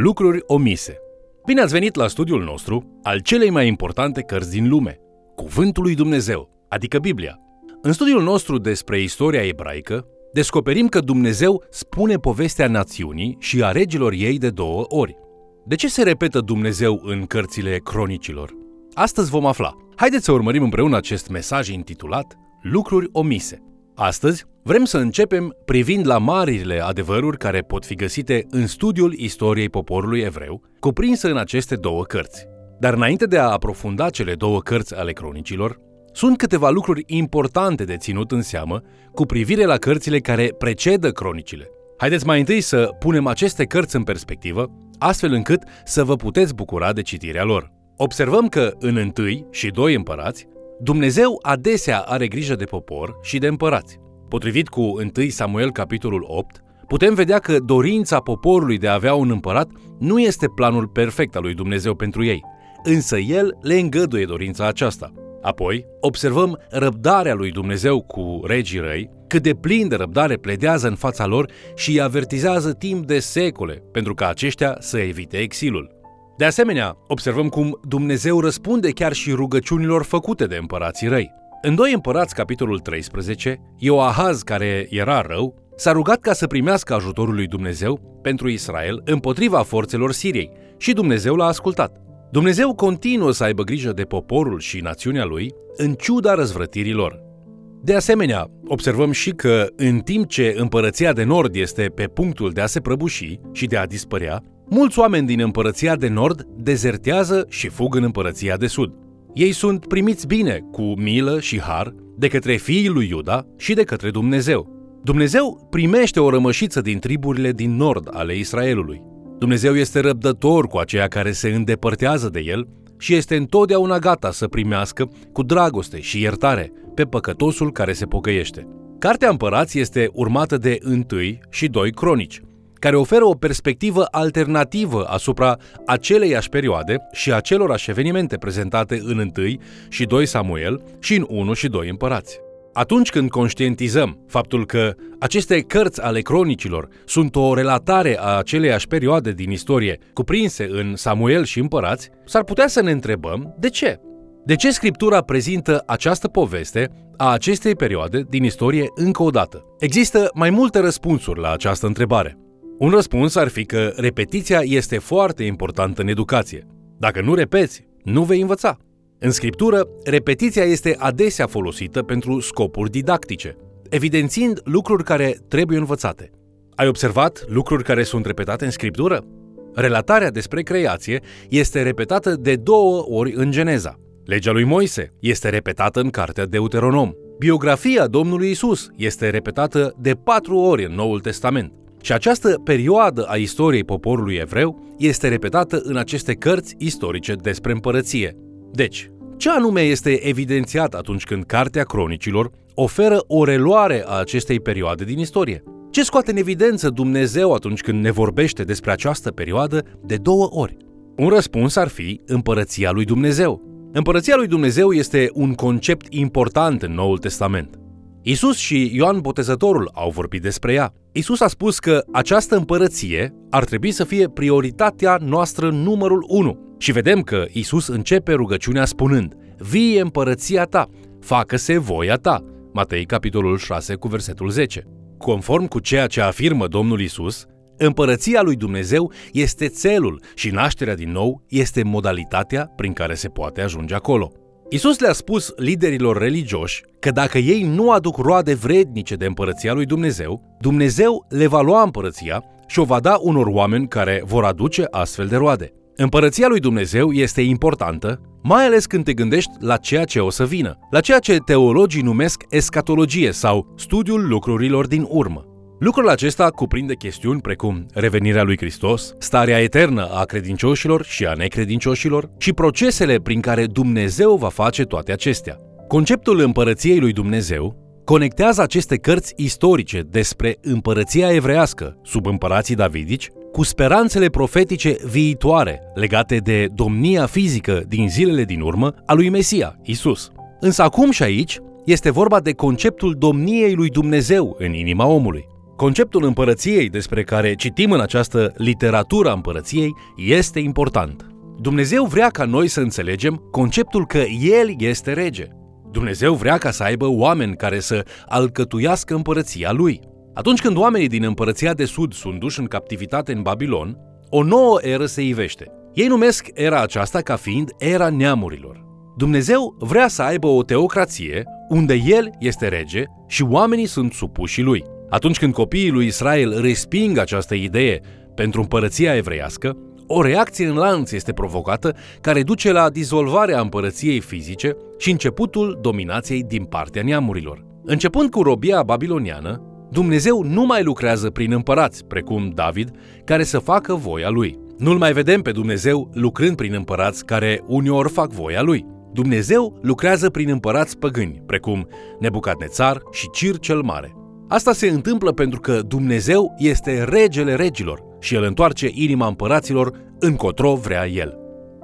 Lucruri omise. Bine ați venit la studiul nostru al celei mai importante cărți din lume, Cuvântul lui Dumnezeu, adică Biblia. În studiul nostru despre istoria ebraică, descoperim că Dumnezeu spune povestea națiunii și a regilor ei de două ori. De ce se repetă Dumnezeu în cărțile cronicilor? Astăzi vom afla. Haideți să urmărim împreună acest mesaj intitulat Lucruri omise. Astăzi vrem să începem privind la marile adevăruri care pot fi găsite în studiul istoriei poporului evreu, cuprinsă în aceste două cărți. Dar înainte de a aprofunda cele două cărți ale cronicilor, sunt câteva lucruri importante de ținut în seamă cu privire la cărțile care precedă cronicile. Haideți mai întâi să punem aceste cărți în perspectivă, astfel încât să vă puteți bucura de citirea lor. Observăm că în întâi și doi împărați, Dumnezeu adesea are grijă de popor și de împărați. Potrivit cu 1 Samuel capitolul 8, putem vedea că dorința poporului de a avea un împărat nu este planul perfect al lui Dumnezeu pentru ei, însă el le îngăduie dorința aceasta. Apoi, observăm răbdarea lui Dumnezeu cu regii răi, cât de plin de răbdare pledează în fața lor și îi avertizează timp de secole pentru ca aceștia să evite exilul. De asemenea, observăm cum Dumnezeu răspunde chiar și rugăciunilor făcute de împărații răi. În 2 Împărați, capitolul 13, Ioahaz, care era rău, s-a rugat ca să primească ajutorul lui Dumnezeu pentru Israel împotriva forțelor Siriei și Dumnezeu l-a ascultat. Dumnezeu continuă să aibă grijă de poporul și națiunea lui, în ciuda răzvrătirilor. De asemenea, observăm și că, în timp ce împărăția de nord este pe punctul de a se prăbuși și de a dispărea, mulți oameni din împărăția de nord dezertează și fug în împărăția de sud. Ei sunt primiți bine, cu milă și har, de către fiii lui Iuda și de către Dumnezeu. Dumnezeu primește o rămășiță din triburile din nord ale Israelului. Dumnezeu este răbdător cu aceia care se îndepărtează de el și este întotdeauna gata să primească cu dragoste și iertare pe păcătosul care se pocăiește. Cartea Împărați este urmată de întâi și doi cronici, care oferă o perspectivă alternativă asupra aceleiași perioade și acelorași evenimente prezentate în 1 și 2 Samuel și în 1 și 2 Împărați. Atunci când conștientizăm faptul că aceste cărți ale cronicilor sunt o relatare a aceleiași perioade din istorie cuprinse în Samuel și Împărați, s-ar putea să ne întrebăm de ce. De ce Scriptura prezintă această poveste a acestei perioade din istorie încă o dată? Există mai multe răspunsuri la această întrebare. Un răspuns ar fi că repetiția este foarte importantă în educație. Dacă nu repeți, nu vei învăța. În scriptură, repetiția este adesea folosită pentru scopuri didactice, evidențiind lucruri care trebuie învățate. Ai observat lucruri care sunt repetate în scriptură? Relatarea despre creație este repetată de două ori în Geneza. Legea lui Moise este repetată în cartea Deuteronom. Biografia Domnului Isus este repetată de patru ori în Noul Testament. Și această perioadă a istoriei poporului evreu este repetată în aceste cărți istorice despre împărăție. Deci, ce anume este evidențiat atunci când Cartea Cronicilor oferă o reluare a acestei perioade din istorie? Ce scoate în evidență Dumnezeu atunci când ne vorbește despre această perioadă de două ori? Un răspuns ar fi împărăția lui Dumnezeu. Împărăția lui Dumnezeu este un concept important în Noul Testament. Isus și Ioan Botezătorul au vorbit despre ea. Isus a spus că această împărăție ar trebui să fie prioritatea noastră numărul 1. Și vedem că Isus începe rugăciunea spunând, Vie împărăția ta, facă-se voia ta. Matei capitolul 6 cu versetul 10. Conform cu ceea ce afirmă Domnul Isus, împărăția lui Dumnezeu este țelul și nașterea din nou este modalitatea prin care se poate ajunge acolo. Isus le-a spus liderilor religioși că dacă ei nu aduc roade vrednice de împărăția lui Dumnezeu, Dumnezeu le va lua împărăția și o va da unor oameni care vor aduce astfel de roade. Împărăția lui Dumnezeu este importantă, mai ales când te gândești la ceea ce o să vină, la ceea ce teologii numesc escatologie sau studiul lucrurilor din urmă. Lucrul acesta cuprinde chestiuni precum revenirea lui Hristos, starea eternă a credincioșilor și a necredincioșilor și procesele prin care Dumnezeu va face toate acestea. Conceptul împărăției lui Dumnezeu conectează aceste cărți istorice despre împărăția evrească sub împărații davidici cu speranțele profetice viitoare legate de domnia fizică din zilele din urmă a lui Mesia, Isus. Însă acum și aici este vorba de conceptul domniei lui Dumnezeu în inima omului. Conceptul împărăției despre care citim în această literatură a împărăției este important. Dumnezeu vrea ca noi să înțelegem conceptul că El este rege. Dumnezeu vrea ca să aibă oameni care să alcătuiască împărăția Lui. Atunci când oamenii din împărăția de sud sunt duși în captivitate în Babilon, o nouă eră se ivește. Ei numesc era aceasta ca fiind era neamurilor. Dumnezeu vrea să aibă o teocrație unde El este rege și oamenii sunt supuși lui. Atunci când copiii lui Israel resping această idee pentru împărăția evreiască, o reacție în lanț este provocată care duce la dizolvarea împărăției fizice și începutul dominației din partea neamurilor. Începând cu robia babiloniană, Dumnezeu nu mai lucrează prin împărați, precum David, care să facă voia lui. Nu-l mai vedem pe Dumnezeu lucrând prin împărați care uneori fac voia lui. Dumnezeu lucrează prin împărați păgâni, precum Nebucadnețar și Cir cel Mare. Asta se întâmplă pentru că Dumnezeu este regele regilor și el întoarce inima împăraților încotro vrea el.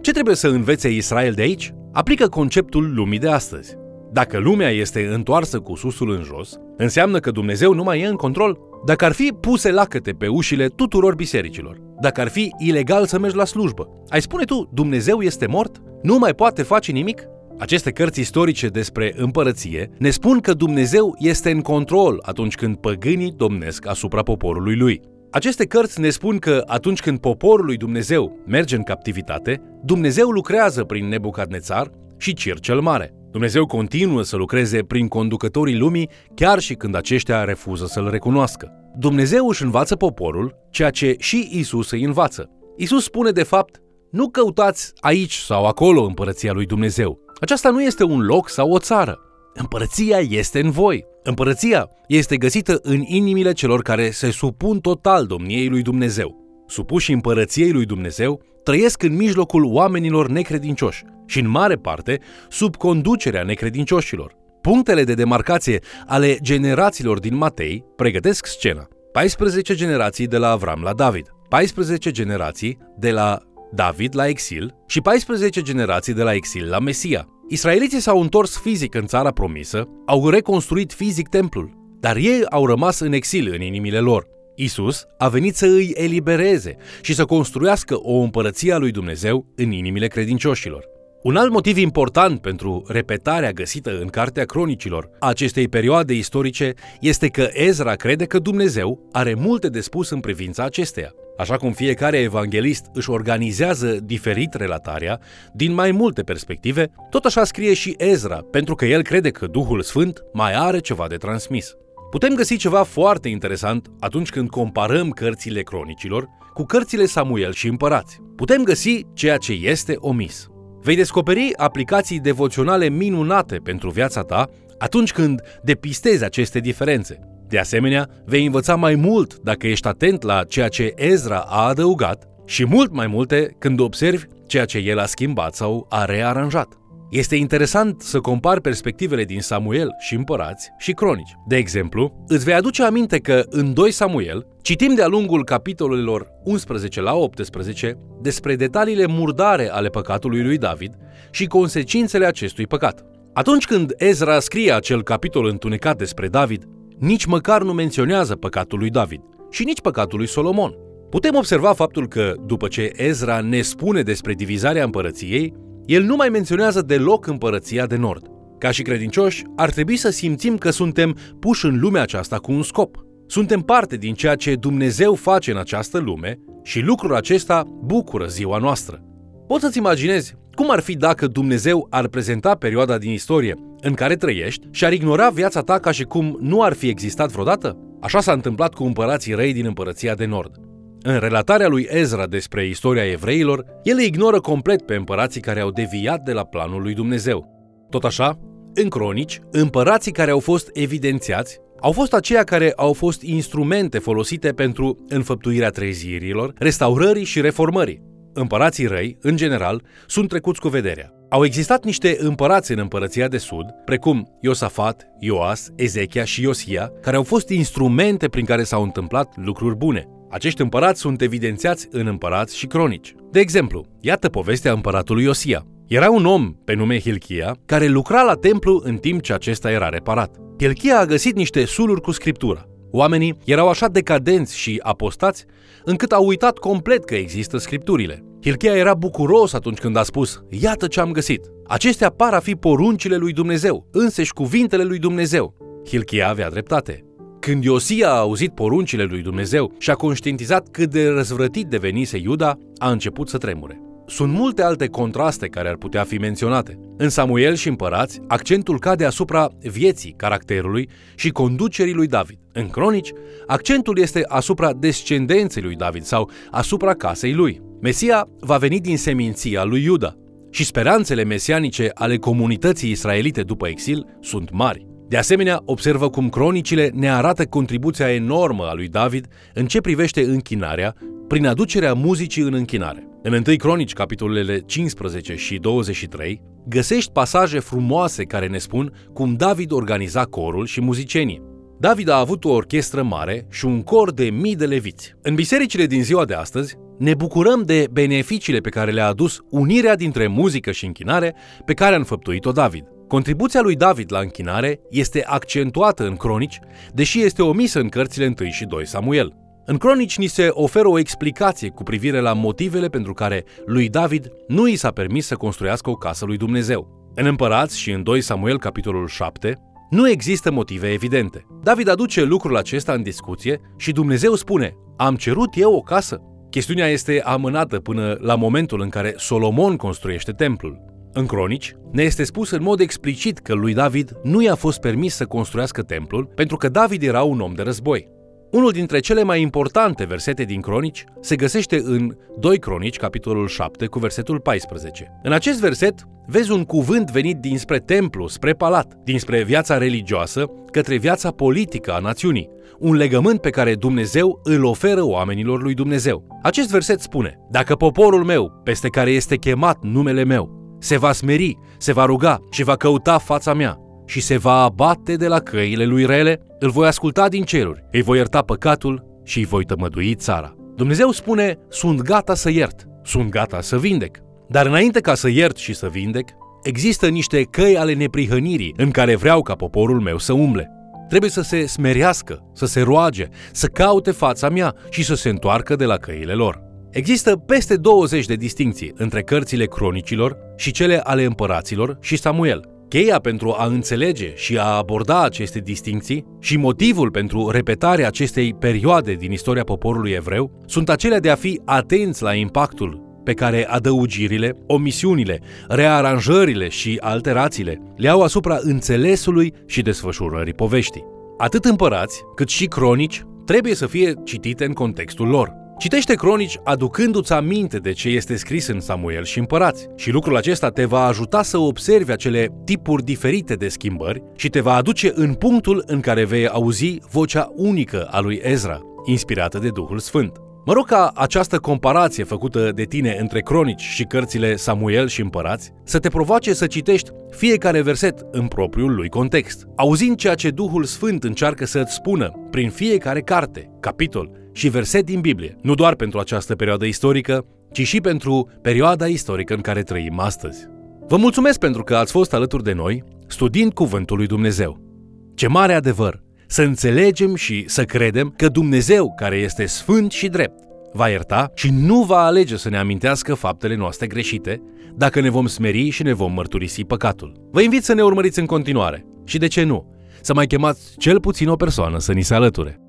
Ce trebuie să învețe Israel de aici? Aplică conceptul lumii de astăzi. Dacă lumea este întoarsă cu susul în jos, înseamnă că Dumnezeu nu mai e în control? Dacă ar fi puse lacăte pe ușile tuturor bisericilor, dacă ar fi ilegal să mergi la slujbă, ai spune tu, Dumnezeu este mort? Nu mai poate face nimic? Aceste cărți istorice despre împărăție ne spun că Dumnezeu este în control atunci când păgânii domnesc asupra poporului lui. Aceste cărți ne spun că atunci când poporul lui Dumnezeu merge în captivitate, Dumnezeu lucrează prin Nebucadnețar și Cir cel Mare. Dumnezeu continuă să lucreze prin conducătorii lumii chiar și când aceștia refuză să-L recunoască. Dumnezeu își învață poporul ceea ce și Isus îi învață. Isus spune de fapt, nu căutați aici sau acolo împărăția lui Dumnezeu. Aceasta nu este un loc sau o țară. Împărăția este în voi. Împărăția este găsită în inimile celor care se supun total domniei lui Dumnezeu. Supuși împărăției lui Dumnezeu, trăiesc în mijlocul oamenilor necredincioși și în mare parte sub conducerea necredincioșilor. Punctele de demarcație ale generațiilor din Matei pregătesc scena. 14 generații de la Avram la David, 14 generații de la David la exil și 14 generații de la exil la Mesia. Israeliții s-au întors fizic în țara promisă, au reconstruit fizic templul, dar ei au rămas în exil în inimile lor. Isus a venit să îi elibereze și să construiască o împărăție a lui Dumnezeu în inimile credincioșilor. Un alt motiv important pentru repetarea găsită în Cartea Cronicilor a acestei perioade istorice este că Ezra crede că Dumnezeu are multe de spus în privința acesteia. Așa cum fiecare evanghelist își organizează diferit relatarea, din mai multe perspective, tot așa scrie și Ezra, pentru că el crede că Duhul Sfânt mai are ceva de transmis. Putem găsi ceva foarte interesant atunci când comparăm cărțile cronicilor cu cărțile Samuel și împărați. Putem găsi ceea ce este omis. Vei descoperi aplicații devoționale minunate pentru viața ta atunci când depistezi aceste diferențe. De asemenea, vei învăța mai mult dacă ești atent la ceea ce Ezra a adăugat și mult mai multe când observi ceea ce el a schimbat sau a rearanjat. Este interesant să compari perspectivele din Samuel și împărați și cronici. De exemplu, îți vei aduce aminte că în 2 Samuel citim de-a lungul capitolelor 11 la 18 despre detaliile murdare ale păcatului lui David și consecințele acestui păcat. Atunci când Ezra scrie acel capitol întunecat despre David, nici măcar nu menționează păcatul lui David și nici păcatul lui Solomon. Putem observa faptul că, după ce Ezra ne spune despre divizarea împărăției, el nu mai menționează deloc împărăția de nord. Ca și credincioși, ar trebui să simțim că suntem puși în lumea aceasta cu un scop. Suntem parte din ceea ce Dumnezeu face în această lume și lucrul acesta bucură ziua noastră. Poți să-ți imaginezi cum ar fi dacă Dumnezeu ar prezenta perioada din istorie în care trăiești și ar ignora viața ta ca și cum nu ar fi existat vreodată? Așa s-a întâmplat cu împărații răi din împărăția de nord. În relatarea lui Ezra despre istoria evreilor, el ignoră complet pe împărații care au deviat de la planul lui Dumnezeu. Tot așa, în cronici, împărații care au fost evidențiați au fost aceia care au fost instrumente folosite pentru înfăptuirea trezirilor, restaurării și reformării. Împărații răi, în general, sunt trecuți cu vederea. Au existat niște împărați în împărăția de sud, precum Iosafat, Ioas, Ezechia și Iosia, care au fost instrumente prin care s-au întâmplat lucruri bune. Acești împărați sunt evidențiați în împărați și cronici. De exemplu, iată povestea împăratului Iosia. Era un om pe nume Hilchia care lucra la templu în timp ce acesta era reparat. Hilchia a găsit niște suluri cu scriptură. Oamenii erau așa decadenți și apostați încât au uitat complet că există scripturile. Hilchia era bucuros atunci când a spus, iată ce am găsit. Acestea par a fi poruncile lui Dumnezeu, înseși cuvintele lui Dumnezeu. Hilchia avea dreptate. Când Iosia a auzit poruncile lui Dumnezeu și a conștientizat cât de răzvrătit devenise Iuda, a început să tremure. Sunt multe alte contraste care ar putea fi menționate. În Samuel și împărați, accentul cade asupra vieții, caracterului și conducerii lui David. În cronici, accentul este asupra descendenței lui David sau asupra casei lui. Mesia va veni din seminția lui Iuda și speranțele mesianice ale comunității israelite după exil sunt mari. De asemenea, observă cum cronicile ne arată contribuția enormă a lui David în ce privește închinarea, prin aducerea muzicii în închinare. În 1 Cronici, capitolele 15 și 23, găsești pasaje frumoase care ne spun cum David organiza corul și muzicienii. David a avut o orchestră mare și un cor de mii de leviți. În bisericile din ziua de astăzi, ne bucurăm de beneficiile pe care le-a adus unirea dintre muzică și închinare pe care a înfăptuit-o David. Contribuția lui David la închinare este accentuată în cronici, deși este omisă în cărțile 1 și 2 Samuel. În cronici ni se oferă o explicație cu privire la motivele pentru care lui David nu i s-a permis să construiască o casă lui Dumnezeu. În Împărați și în 2 Samuel capitolul 7 nu există motive evidente. David aduce lucrul acesta în discuție și Dumnezeu spune, am cerut eu o casă? Chestiunea este amânată până la momentul în care Solomon construiește templul. În cronici, ne este spus în mod explicit că lui David nu i-a fost permis să construiască templul pentru că David era un om de război. Unul dintre cele mai importante versete din Cronici se găsește în 2 Cronici, capitolul 7, cu versetul 14. În acest verset vezi un cuvânt venit dinspre templu, spre palat, dinspre viața religioasă către viața politică a națiunii, un legământ pe care Dumnezeu îl oferă oamenilor lui Dumnezeu. Acest verset spune, Dacă poporul meu, peste care este chemat numele meu, se va smeri, se va ruga și va căuta fața mea, și se va abate de la căile lui rele, îl voi asculta din ceruri, îi voi ierta păcatul și îi voi tămădui țara. Dumnezeu spune, sunt gata să iert, sunt gata să vindec. Dar înainte ca să iert și să vindec, există niște căi ale neprihănirii în care vreau ca poporul meu să umble. Trebuie să se smerească, să se roage, să caute fața mea și să se întoarcă de la căile lor. Există peste 20 de distinții între cărțile cronicilor și cele ale împăraților și Samuel. Cheia pentru a înțelege și a aborda aceste distinții și motivul pentru repetarea acestei perioade din istoria poporului evreu sunt acelea de a fi atenți la impactul pe care adăugirile, omisiunile, rearanjările și alterațiile le au asupra înțelesului și desfășurării poveștii. Atât împărați, cât și cronici trebuie să fie citite în contextul lor. Citește cronici aducându-ți aminte de ce este scris în Samuel și împărați și lucrul acesta te va ajuta să observi acele tipuri diferite de schimbări și te va aduce în punctul în care vei auzi vocea unică a lui Ezra, inspirată de Duhul Sfânt. Mă rog ca această comparație făcută de tine între cronici și cărțile Samuel și împărați să te provoace să citești fiecare verset în propriul lui context, auzind ceea ce Duhul Sfânt încearcă să îți spună prin fiecare carte, capitol și verset din Biblie, nu doar pentru această perioadă istorică, ci și pentru perioada istorică în care trăim astăzi. Vă mulțumesc pentru că ați fost alături de noi, studiind Cuvântul lui Dumnezeu. Ce mare adevăr! Să înțelegem și să credem că Dumnezeu, care este sfânt și drept, va ierta și nu va alege să ne amintească faptele noastre greșite, dacă ne vom smeri și ne vom mărturisi păcatul. Vă invit să ne urmăriți în continuare și, de ce nu, să mai chemați cel puțin o persoană să ni se alăture.